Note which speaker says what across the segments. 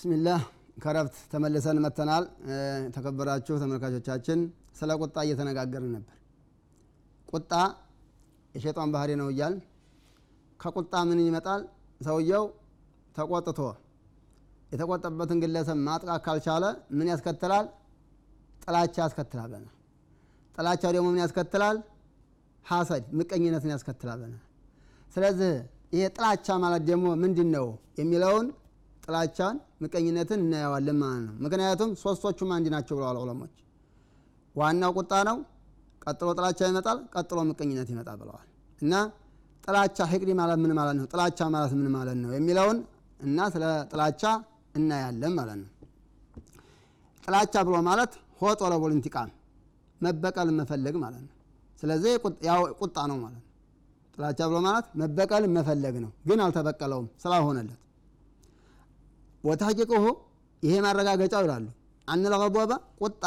Speaker 1: ብስሚላህ ከረፍት ተመልሰን መተናል። የተከበራችሁ ተመልካቾቻችን ስለ ቁጣ እየተነጋገርን ነበር። ቁጣ የሸይጣን ባህሪ ነው እያል ከቁጣ ምን ይመጣል? ሰውየው ተቆጥቶ የተቆጠበትን ግለሰብ ማጥቃት ካልቻለ ምን ያስከትላል? ጥላቻ ያስከትላል ብለናል። ጥላቻው ደግሞ ምን ያስከትላል? ሀሰድ ምቀኝነትን ያስከትላል ብለናል። ስለዚህ ይሄ ጥላቻ ማለት ደግሞ ምንድን ነው የሚለውን ጥላቻን ምቀኝነትን እናየዋለን ማለት ነው። ምክንያቱም ሶስቶቹም አንድ ናቸው ብለዋል ዑለሞች። ዋናው ቁጣ ነው፣ ቀጥሎ ጥላቻ ይመጣል፣ ቀጥሎ ምቀኝነት ይመጣል ብለዋል። እና ጥላቻ ሕቅዲ ማለት ምን ማለት ነው፣ ጥላቻ ማለት ምን ማለት ነው የሚለውን እና ስለ ጥላቻ እናያለን ማለት ነው። ጥላቻ ብሎ ማለት ሆ ጦለቡል ኢንቲቃም መበቀል መፈለግ ማለት ነው። ስለዚህ ያው ቁጣ ነው ማለት ነው። ጥላቻ ብሎ ማለት መበቀል መፈለግ ነው፣ ግን አልተበቀለውም ስላልሆነለት ወተሐቂቁሁ ይሄ ማረጋገጫው ይላሉ ገضበ ቁጣ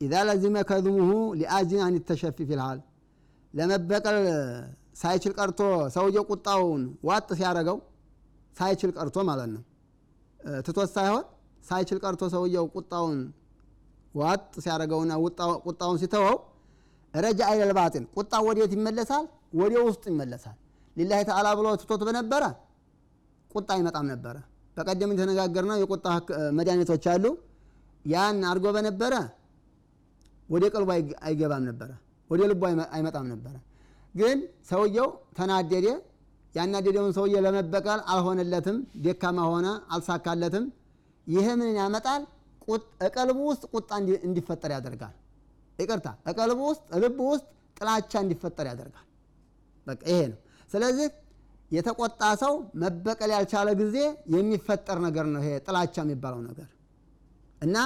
Speaker 1: ኢዛ ለዚመ ከዝሙሁ ሊአጅን አን ተሸፊ ለመበቀል ሳይችል ቀርቶ ሰውየው ቁጣውን ዋጥ ሲያደረገው ሳይችል ቀርቶ ማለት ነው ትቶት ሳይሆን ሳይችል ቀርቶ ሰውየው ቁጣውን ዋጥ ሲያደረገውና ቁጣውን ሲተወው ረጃ ኢለል ቁጣው ወዴት ይመለሳል? ወደ ውስጥ ይመለሳል። ሊላሂ ተዓላ ብሎ ትቶት በነበረ ቁጣ አይመጣም ነበረ። በቀደም የተነጋገርነው የቁጣ መድኃኒቶች አሉ። ያን አድርጎ በነበረ ወደ ቀልቡ አይገባም ነበረ፣ ወደ ልቡ አይመጣም ነበረ። ግን ሰውየው ተናደደ። ያናደደውን ሰውዬ ለመበቀል አልሆነለትም፣ ደካማ ሆነ፣ አልሳካለትም። ይህ ምን ያመጣል? ቀልቡ ውስጥ ቁጣ እንዲፈጠር ያደርጋል። ይቅርታ፣ ቀልቡ ውስጥ ልቡ ውስጥ ጥላቻ እንዲፈጠር ያደርጋል። በቃ ይሄ ነው። ስለዚህ የተቆጣ ሰው መበቀል ያልቻለ ጊዜ የሚፈጠር ነገር ነው ይሄ ጥላቻ የሚባለው ነገር እና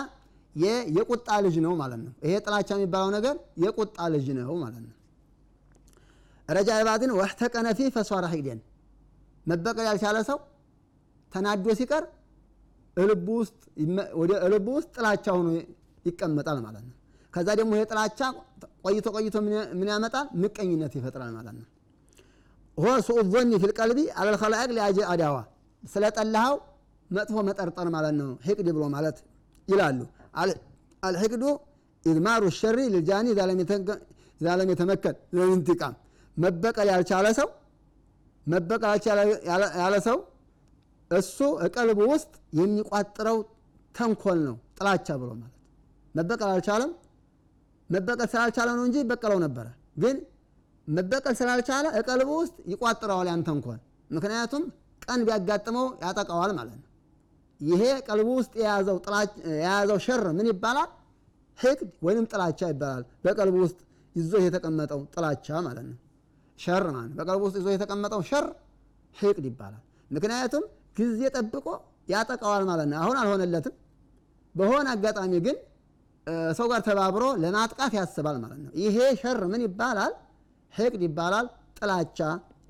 Speaker 1: የቁጣ ልጅ ነው ማለት ነው። ይሄ ጥላቻ የሚባለው ነገር የቁጣ ልጅ ነው ማለት ነው። ረጃ ባትን ወህተቀነ ፊ ፈሷራ ሂደን መበቀል ያልቻለ ሰው ተናዶ ሲቀር ወደ ልቡ ውስጥ ጥላቻ ሆኖ ይቀመጣል ማለት ነው። ከዛ ደግሞ ይሄ ጥላቻ ቆይቶ ቆይቶ ምን ያመጣል? ምቀኝነት ይፈጥራል ማለት ነው። ሆ ሱኡ ዞኒ ፊል ቀልቢ አለል ኸላኢቅ ሊአጅል አዳዋ ስለ ጠላኸው መጥፎ መጠርጠር ማለት ነው። ሕቅድ ብሎ ማለት ይላሉ። አልሕቅዱ ኢድማሩ ሸሪ ልጃኒ ዛለም የተመከን ለኢንቲቃም መበቀል ያልቻለ ሰው መበቀል ያለ ሰው እሱ ቀልቡ ውስጥ የሚቋጥረው ተንኮል ነው ጥላቻ ብሎ ማለት መበቀል አልቻለም። መበቀል ስላልቻለ ነው እንጂ ይበቀለው ነበረ ግን መበቀል ስላልቻለ እቀልቡ ውስጥ ይቋጥረዋል ያን ተንኮል። ምክንያቱም ቀን ቢያጋጥመው ያጠቃዋል ማለት ነው። ይሄ ቀልቡ ውስጥ የያዘው ሸር ምን ይባላል? حقد ወይንም ጥላቻ ይባላል። በቀልቡ ውስጥ ይዞ የተቀመጠው ጥላቻ ማለት ነው። ሸር ማለት በቀልቡ ውስጥ ይዞ የተቀመጠው ሸር حقد ይባላል። ምክንያቱም ጊዜ ጠብቆ ያጠቃዋል ማለት ነው። አሁን አልሆነለትም። በሆነ አጋጣሚ ግን ሰው ጋር ተባብሮ ለማጥቃት ያስባል ማለት ነው። ይሄ ሸር ምን ይባላል? حقد ይባላል። ጥላቻ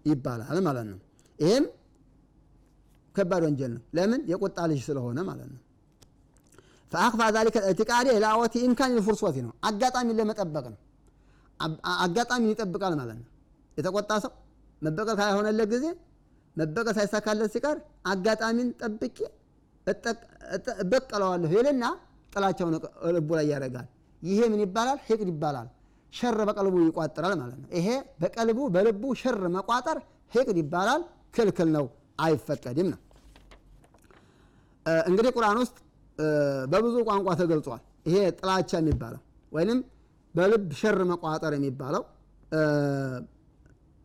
Speaker 1: ይባላል ማለት ነው። ይህም ከባድ ወንጀል ነው። ለምን? የቁጣ ልጅ ስለሆነ ማለት ነው። فأخفى ذلك اعتقادا لوقت إمكان الفرصة ነው። አጋጣሚን ለመጠበቅ ነው። አጋጣሚን ይጠብቃል ማለት ነው። የተቆጣ ሰው መበቀል ካልሆነለት ጊዜ መበቀል ሳይሳካለት ሲቀር አጋጣሚን ጠብቄ እበቀለዋለሁ ይልና ጥላቻውን ልቡ ላይ ያደርጋል። ይሄ ምን ይባላል? حقد ይባላል። ሸር በቀልቡ ይቋጥራል ማለት ነው። ይሄ በቀልቡ በልቡ ሸር መቋጠር حقد ይባላል። ክልክል ነው፣ አይፈቀድም ነው። እንግዲህ ቁርአን ውስጥ በብዙ ቋንቋ ተገልጿል። ይሄ ጥላቻ የሚባለው ወይንም በልብ ሸር መቋጠር የሚባለው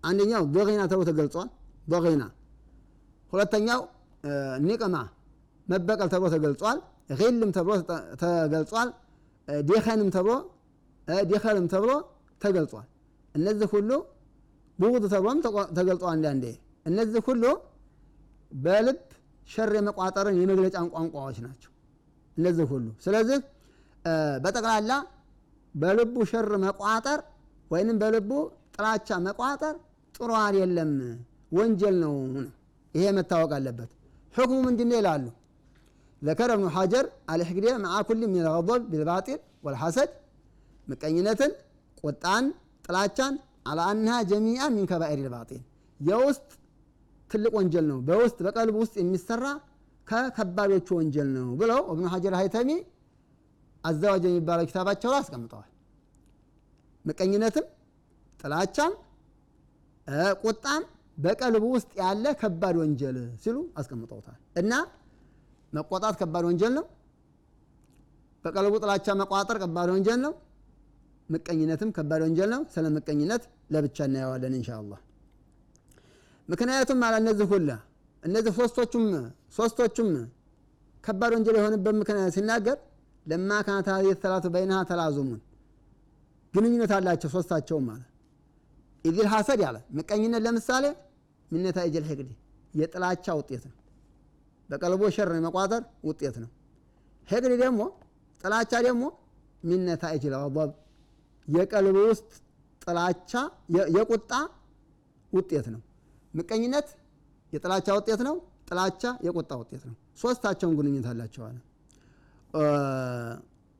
Speaker 1: አንደኛው ዶጊና ተብሎ ተገልጿል። ዶጊና ሁለተኛው ኒቅማ መበቀል ተብሎ ተገልጿል። ሂልም ተብሎ ተገልጿል። ዴኸንም ተብሎ ዲኸልም ተብሎ ተገልጿል። እነዚህ ሁሉ ቡغض ተብሎም ተገልጿል አንዳንዴ። እነዚህ ሁሉ በልብ ሸር የመቋጠርን የመግለጫን ቋንቋዎች ናቸው እነዚህ ሁሉ። ስለዚህ በጠቅላላ በልቡ ሸር መቋጠር ወይንም በልቡ ጥላቻ መቋጠር ጥሩ አይደለም ወንጀል ነው ይሄ መታወቅ አለበት። ሕክሙ ምንድነው ይላሉ? ذكر ابن حجر الحقدية مع كل من الغضب بالباطل والحسد ምቀኝነትን፣ ቁጣን፣ ጥላቻን አላ አንሃ ጀሚአ ሚን ከባኢር ልባጢል የውስጥ ትልቅ ወንጀል ነው። በውስጥ በቀልብ ውስጥ የሚሰራ ከከባዶቹ ወንጀል ነው ብለው እብኑ ሀጀር ሀይተሚ አዘዋጅ የሚባለው ኪታባቸው ላይ አስቀምጠዋል። ምቀኝነትም ጥላቻም ቁጣም በቀልቡ ውስጥ ያለ ከባድ ወንጀል ሲሉ አስቀምጠውታል። እና መቆጣት ከባድ ወንጀል ነው። በቀልቡ ጥላቻ መቋጠር ከባድ ወንጀል ነው። ምቀኝነትም ከባድ ወንጀል ነው። ስለ ምቀኝነት ለብቻ እናየዋለን ኢንሻአላህ። ምክንያቱም አለ እነዚህ ሁላ እነዚህ ሶስቶቹም ሶስቶቹም ከባድ ወንጀል የሆነበት ምክንያት ሲናገር ለማ ካናት ሀዚህ ሰላቱ በይነሃ ተላዙሙን ግንኙነት አላቸው ሶስታቸውም ማለት ኢዚል ሐሰድ ያለ ምቀኝነት ለምሳሌ ሚነታ እጀል ሕቅድ የጥላቻ ውጤት ነው። በቀልቦ ሸር የመቋጠር ውጤት ነው። ሕቅድ ደግሞ ጥላቻ ደግሞ ሚነታ አባብ የቀልብ ውስጥ ጥላቻ የቁጣ ውጤት ነው። ምቀኝነት የጥላቻ ውጤት ነው። ጥላቻ የቁጣ ውጤት ነው። ሶስታቸውን ግንኙነት አላቸዋል።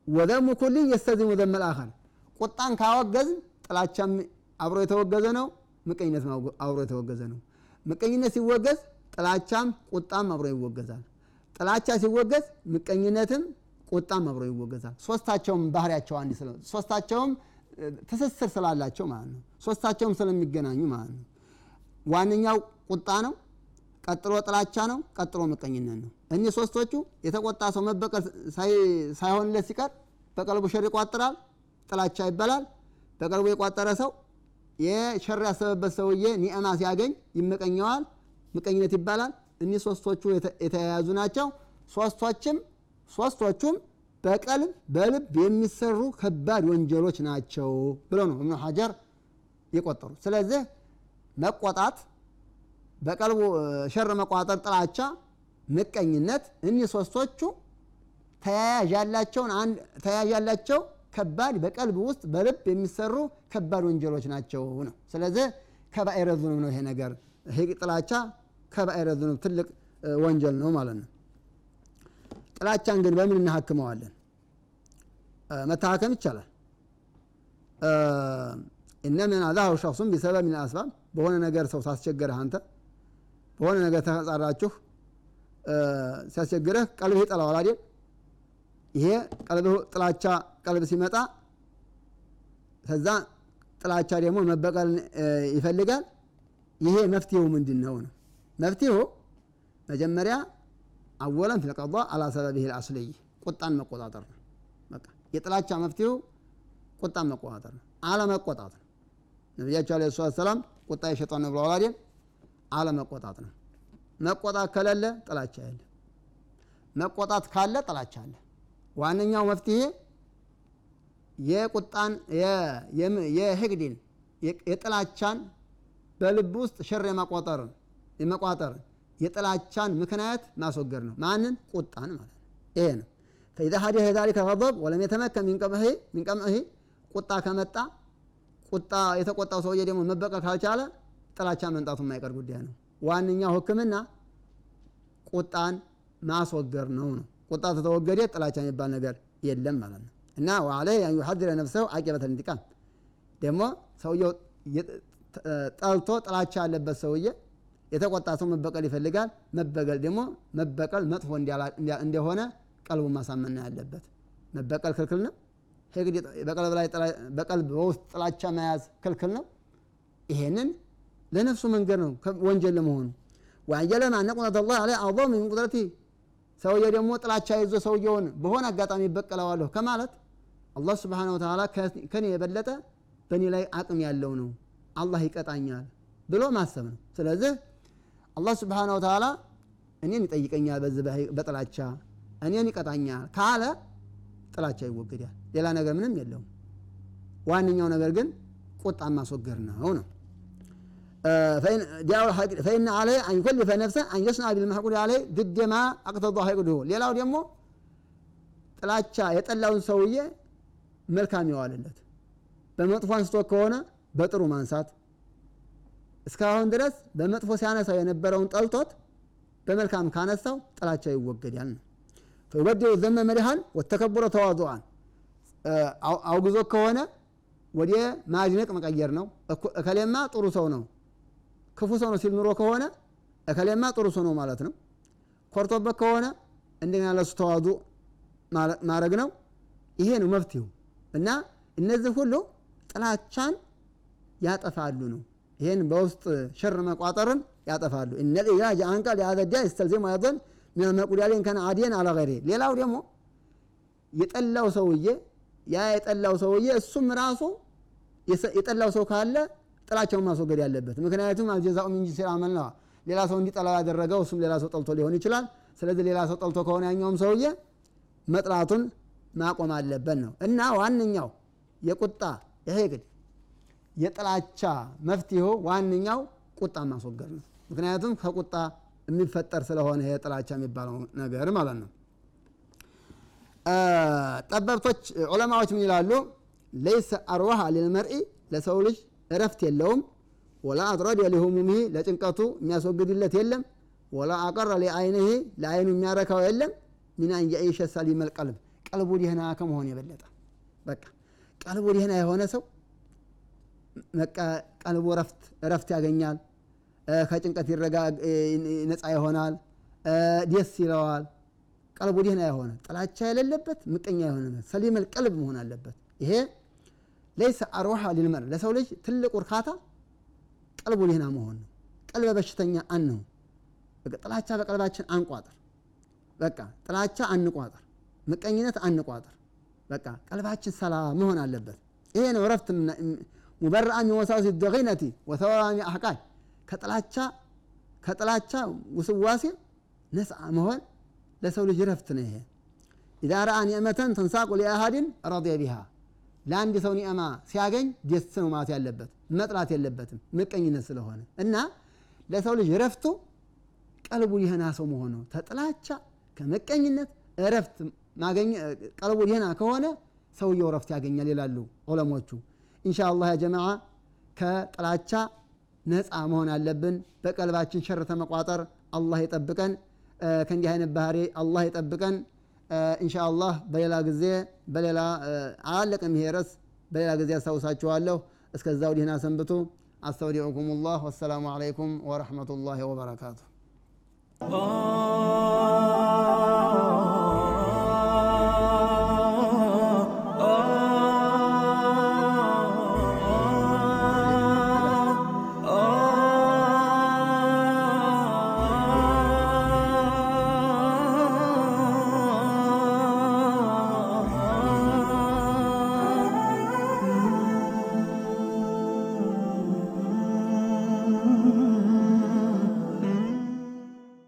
Speaker 1: ወደሙ ኩል የስተዚሙ ዘመል አኸር ቁጣን ካወገዝ ጥላቻም አብሮ የተወገዘ ነው። ምቀኝነት አብሮ የተወገዘ ነው። ምቀኝነት ሲወገዝ ጥላቻም ቁጣም አብሮ ይወገዛል። ጥላቻ ሲወገዝ ምቀኝነትም ቁጣም አብሮ ይወገዛል። ሶስታቸውም ባህሪያቸው አንድ ስለ ሶስታቸውም ትስስር ስላላቸው ማለት ነው። ሶስታቸውም ስለሚገናኙ ማለት ነው። ዋነኛው ቁጣ ነው። ቀጥሎ ጥላቻ ነው። ቀጥሎ ምቀኝነት ነው። እኒህ ሶስቶቹ የተቆጣ ሰው መበቀል ሳይሆንለት ሲቀር በቀልቡ ሸር ይቋጥራል፣ ጥላቻ ይባላል። በቀልቡ የቋጠረ ሰው የሸር ያሰበበት ሰውዬ نعمة ሲያገኝ ይመቀኘዋል፣ ምቀኝነት ይባላል። እኒህ ሶስቶቹ የተያያዙ ናቸው። ሶስቶችም ሶስቶቹም በቀልብ በልብ የሚሰሩ ከባድ ወንጀሎች ናቸው ብለው ነው እብኑ ሐጀር የቆጠሩ። ስለዚህ መቆጣት፣ በቀልቡ ሸር መቋጠር፣ ጥላቻ፣ ምቀኝነት እኒህ ሶስቶቹ ተያያዥ ያላቸው ከባድ በቀልብ ውስጥ በልብ የሚሰሩ ከባድ ወንጀሎች ናቸው ነው። ስለዚህ ከባኤረ ዙኑብ ነው ይሄ ነገር። ጥላቻ ከባኤረ ዙኑብ ትልቅ ወንጀል ነው ማለት ነው። ጥላቻን ግን በምን እናሀክመዋለን? መታሀከም ይቻላል። እነምን አዛሁ ሸክሱም ቢሰበብ ምን አስባብ በሆነ ነገር ሰው ሳስቸገረህ አንተ በሆነ ነገር ተጻራችሁ ሲያስቸግረህ ቀልብህ ይጠላዋል አይደል? ይሄ ቀልብህ ጥላቻ ቀልብ ሲመጣ ከዛ ጥላቻ ደግሞ መበቀል ይፈልጋል። ይሄ መፍትሄው ምንድን ነው ነው? መፍትሄው መጀመሪያ አወለን ፊል ቀዷ አላ ሰበቢህ ልአስልይ ቁጣን መቆጣጠር ነው። በቃ የጥላቻ መፍትሄው ቁጣን መቆጣጠር ነው፣ አለመቆጣት ነው። ነቢያቸው ዓለይሂ ሰላቱ ወሰላም ቁጣ የሸጧን ነው ብለዋል አይደል? አለመቆጣት ነው። መቆጣት ከሌለ ጥላቻ የለ፣ መቆጣት ካለ ጥላቻ አለ። ዋነኛው መፍትሄ የቁጣን የህግድን የጥላቻን በልብ ውስጥ ሸር የማቋጠርን የመቋጠርን የጥላቻን ምክንያት ማስወገድ ነው። ማንን? ቁጣን ማለት ነው። ይሄ ነው። ፈኢዛ ሀዲህ ዛሊከ ገضብ ወለም የተመከን ሚን ቁጣ ከመጣ ቁጣ የተቆጣው ሰውዬ ደግሞ መበቀል ካልቻለ ጥላቻ መምጣቱ የማይቀር ጉዳይ ነው። ዋነኛው ሕክምና ቁጣን ማስወገድ ነው ነው ቁጣ ተተወገደ ጥላቻ የሚባል ነገር የለም ማለት ነው። እና ወዐለይሂ አን ነፍሰሁ አቂበተ ኢንቲቃም ደግሞ ሰውየው ጠልቶ ጥላቻ ያለበት ሰውዬ የተቆጣ ሰው መበቀል ይፈልጋል። መበቀል ደግሞ መበቀል መጥፎ እንደሆነ ቀልቡን ማሳመን ያለበት። መበቀል ክልክል ነው። በቀልብ በውስጥ ጥላቻ መያዝ ክልክል ነው። ይሄንን ለነፍሱ መንገድ ነው ወንጀል ለመሆኑ ወአንጀለማ አነ ቁድረተ ላህ ዐለይሂ አዕዘሙ ሚን ቁድረቲህ ሰውዬ ደግሞ ጥላቻ ይዞ ሰውየውን በሆነ አጋጣሚ ይበቀለዋለሁ ከማለት አላህ ስብሓነሁ ወተዓላ ከኔ የበለጠ በእኔ ላይ አቅም ያለው ነው፣ አላህ ይቀጣኛል ብሎ ማሰብ ነው። ስለዚህ አላህ ስብሓነሁ ወተዓላ እኔን ይጠይቀኛል በዚህ በጥላቻ እኔን ይቀጣኛል ካለ ጥላቻ ይወገዳል። ሌላ ነገር ምንም የለውም። ዋነኛው ነገር ግን ቁጣን ማስወገድ ነው ነው ፈኢነ ዓለይህ አን ዩከልፈ ነፍሰ አን የስነዐ ቢልመሕቁድ አቅተዷ ሐይቅድሁ። ሌላው ደግሞ ጥላቻ የጠላውን ሰውዬ መልካም ይዋልለት። በመጥፎ አንስቶ ከሆነ በጥሩ ማንሳት፣ እስካሁን ድረስ በመጥፎ ሲያነሳው የነበረውን ጠልቶት በመልካም ካነሳው ጥላቻው ይወገዳል ነው። ፈዩበድሉ ዘመ መድሃን ወተከቡረ ተዋዱአን አውግዞ ከሆነ ወደ ማድነቅ መቀየር ነው። እከሌማ ጥሩ ሰው ነው ክፉ ሰው ነው ሲል ኑሮ ከሆነ እከሌማ ጥሩ ሰው ነው ማለት ነው። ኮርቶበት ከሆነ እንደገና ለሱ ተዋዱ ማድረግ ነው። ይሄ ነው መፍትሄው እና እነዚህ ሁሉ ጥላቻን ያጠፋሉ ነው። ይህን በውስጥ ሸር መቋጠርን ያጠፋሉ። እነል ኢላጅ አንቀ ሊያዘዳ ይስተልዚሙ አይደን ሚን ከነ አዲየን አላ ሌላው ደግሞ የጠላው ሰውዬ ያ የጠላው ሰውዬ እሱም ራሱ የጠላው ሰው ካለ ጥላቸውን ማስወገድ ያለበት ምክንያቱም አልጀዛኡ ሚን ጂንሲል አመል ነዋ። ሌላ ሰው እንዲጠላው ያደረገው እሱም ሌላ ሰው ጠልቶ ሊሆን ይችላል። ስለዚህ ሌላ ሰው ጠልቶ ከሆነ ያኛውም ሰውዬ መጥላቱን ማቆም አለበት ነው እና ዋነኛው የቁጣ የሄግድ የጥላቻ መፍትሄው ዋነኛው ቁጣ ማስወገድ ነው። ምክንያቱም ከቁጣ የሚፈጠር ስለሆነ ይሄ ጥላቻ የሚባለው ነገር ማለት ነው። ጠበብቶች ዑለማዎች ምን ይላሉ? ለይሰ አርዋሃ ሊልመርኢ ለሰው ልጅ እረፍት የለውም። ወላ አጥረድ ሊሁሙሚሂ ለጭንቀቱ የሚያስወግድለት የለም። ወላ አቀረ ሊአይንህ ለአይኑ የሚያረካው የለም። ሚን አን ሰሊመል ቀልብ ቀልቡ ደህና ከመሆን የበለጠ በቃ ቀልቡ ደህና የሆነ ሰው ቀልቡ እረፍት ያገኛል። ከጭንቀት ነፃ ይሆናል። ደስ ይለዋል። ቀልቡ ደህና የሆነ ጥላቻ የሌለበት ምቀኛ የሆነ ሰሊመል ቀልብ መሆን አለበት። ይሄ ለይሰ አርዋሃ ሊልመር ለሰው ልጅ ትልቁ እርካታ ቀልቡ ደህና መሆን ነው። ቀልበ በሽተኛ አንሁ ጥላቻ በቀልባችን አንቋጥር። በቃ ጥላቻ አንቋጥር፣ ምቀኝነት አንቋጥር። በቃ ቀልባችን ሰላም መሆን አለበት። ይሄ ነው እረፍት ሙበረአ ሚን ደቂነቲ ወተዋሚ አሕቃል ከጥላቻ ከጥላቻ ውስዋሴ ነፃ መሆን ለሰው ልጅ ረፍት ነው። ይሄ ኢዛ ረአ ኒዕመተን ተንሳቁ ሊአሃድን ረዲየ ቢሃ ለአንድ ሰው نعمة ሲያገኝ ደስ ነው ማለት ያለበት መጥላት የለበትም ምቀኝነት ስለሆነ እና ለሰው ልጅ ረፍቱ ቀልቡ ደህና ሰው ነው። ተጥላቻ ከምቀኝነት እረፍት ቀልቡ ደህና ከሆነ ሰውየው ረፍት ያገኛል ይላሉ ዑለሞቹ። إن شاء الله ጀማዓ ከጥላቻ ነፃ መሆን አለብን። በቀልባችን ሸር ተመቋጠር አላህ ይጠብቀን። ከእንዲህ አይነት ባህሪ አላህ ይጠብቀን። ኢንሻ አላህ በሌላ ጊዜ በሌላ አላለቅም ይሄ ርዕስ በሌላ ጊዜ አስታውሳችኋለሁ። እስከዛው ደህና ሰንብቱ። አስተውዲዑኩም ላህ ወሰላሙ አለይኩም ወረሕመቱላሂ ወበረካቱ።